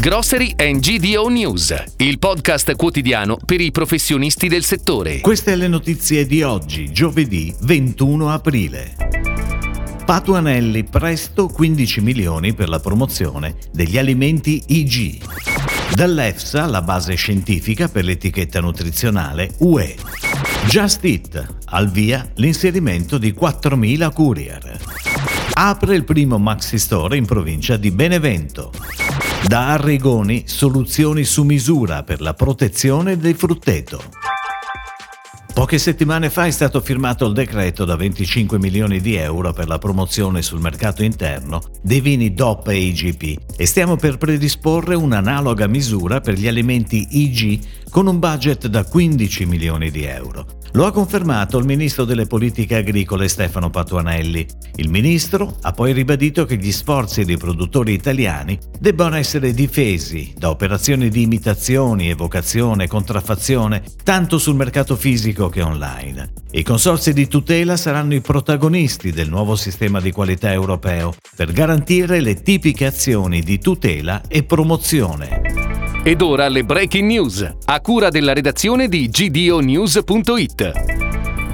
Grocery and GDO News, il podcast quotidiano per i professionisti del settore. Queste le notizie di oggi, giovedì 21 aprile. Patuanelli presto 15 milioni per la promozione degli alimenti IG. Dall'EFSA la base scientifica per l'etichetta nutrizionale UE. Just Eat, al via l'inserimento di 4.000 courier. Apre il primo Maxi Store in provincia di Benevento. Da Arrigoni soluzioni su misura per la protezione del frutteto. Poche settimane fa è stato firmato il decreto da 25 milioni di euro per la promozione sul mercato interno dei vini DOP e IGP e stiamo per predisporre un'analoga misura per gli alimenti IG con un budget da 15 milioni di euro. Lo ha confermato il ministro delle politiche agricole Stefano Patuanelli. Il ministro ha poi ribadito che gli sforzi dei produttori italiani debbano essere difesi da operazioni di imitazione, evocazione contraffazione tanto sul mercato fisico che online. I consorzi di tutela saranno i protagonisti del nuovo sistema di qualità europeo per garantire le tipiche azioni di tutela e promozione. Ed ora le breaking news, a cura della redazione di gdonews.it.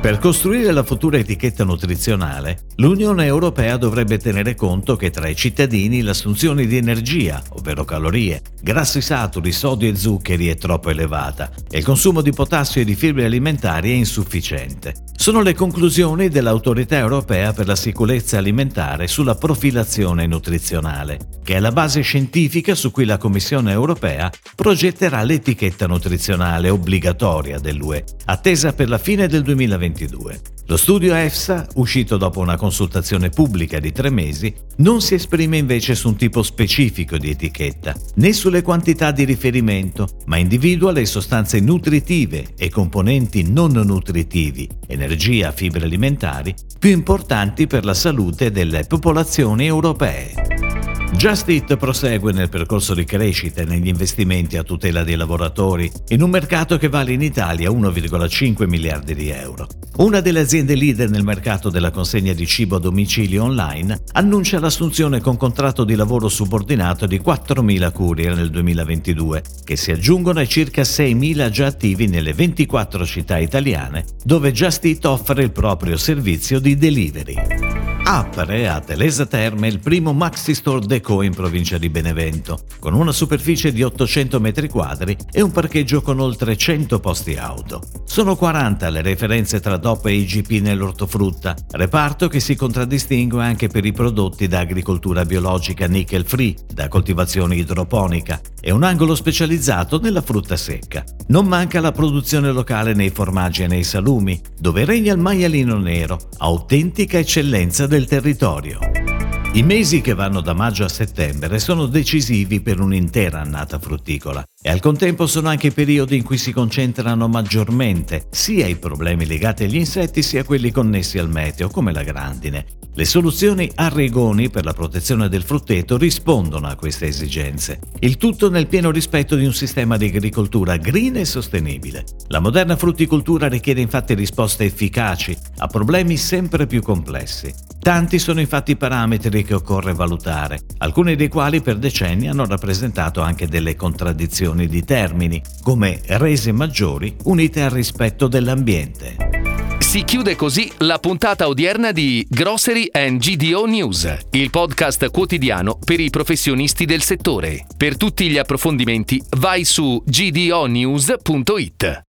Per costruire la futura etichetta nutrizionale, l'Unione Europea dovrebbe tenere conto che tra i cittadini l'assunzione di energia, ovvero calorie, grassi saturi, sodio e zuccheri è troppo elevata e il consumo di potassio e di fibre alimentari è insufficiente. Sono le conclusioni dell'Autorità Europea per la Sicurezza Alimentare sulla profilazione nutrizionale, che è la base scientifica su cui la Commissione Europea progetterà l'etichetta nutrizionale obbligatoria dell'UE, attesa per la fine del 2022. Lo studio EFSA, uscito dopo una consultazione pubblica di tre mesi, non si esprime invece su un tipo specifico di etichetta, né sulle quantità di riferimento, ma individua le sostanze nutritive e componenti non nutritivi, energia, fibre alimentari, più importanti per la salute delle popolazioni europee. Just Eat prosegue nel percorso di crescita e negli investimenti a tutela dei lavoratori in un mercato che vale in Italia 1,5 miliardi di euro. Una delle aziende leader nel mercato della consegna di cibo a domicilio online annuncia l'assunzione con contratto di lavoro subordinato di 4.000 courier nel 2022, che si aggiungono ai circa 6.000 già attivi nelle 24 città italiane, dove Just Eat offre il proprio servizio di delivery. Apre a Telesa Terme il primo Maxi Store Deco in provincia di Benevento, con una superficie di 800 metri quadri e un parcheggio con oltre 100 posti auto. Sono 40 le referenze tra DOP e IGP nell'ortofrutta, reparto che si contraddistingue anche per i prodotti da agricoltura biologica nickel free, da coltivazione idroponica e un angolo specializzato nella frutta secca. Non manca la produzione locale nei formaggi e nei salumi, dove regna il maialino nero, autentica eccellenza del territorio. I mesi che vanno da maggio a settembre sono decisivi per un'intera annata frutticola e al contempo sono anche i periodi in cui si concentrano maggiormente sia i problemi legati agli insetti sia quelli connessi al meteo, come la grandine. Le soluzioni Arrigoni per la protezione del frutteto rispondono a queste esigenze, il tutto nel pieno rispetto di un sistema di agricoltura green e sostenibile. La moderna frutticoltura richiede infatti risposte efficaci a problemi sempre più complessi. Tanti sono infatti i parametri che occorre valutare, alcuni dei quali per decenni hanno rappresentato anche delle contraddizioni di termini, come rese maggiori unite al rispetto dell'ambiente. Si chiude così la puntata odierna di Grocery and GDO News, il podcast quotidiano per i professionisti del settore. Per tutti gli approfondimenti vai su gdonews.it.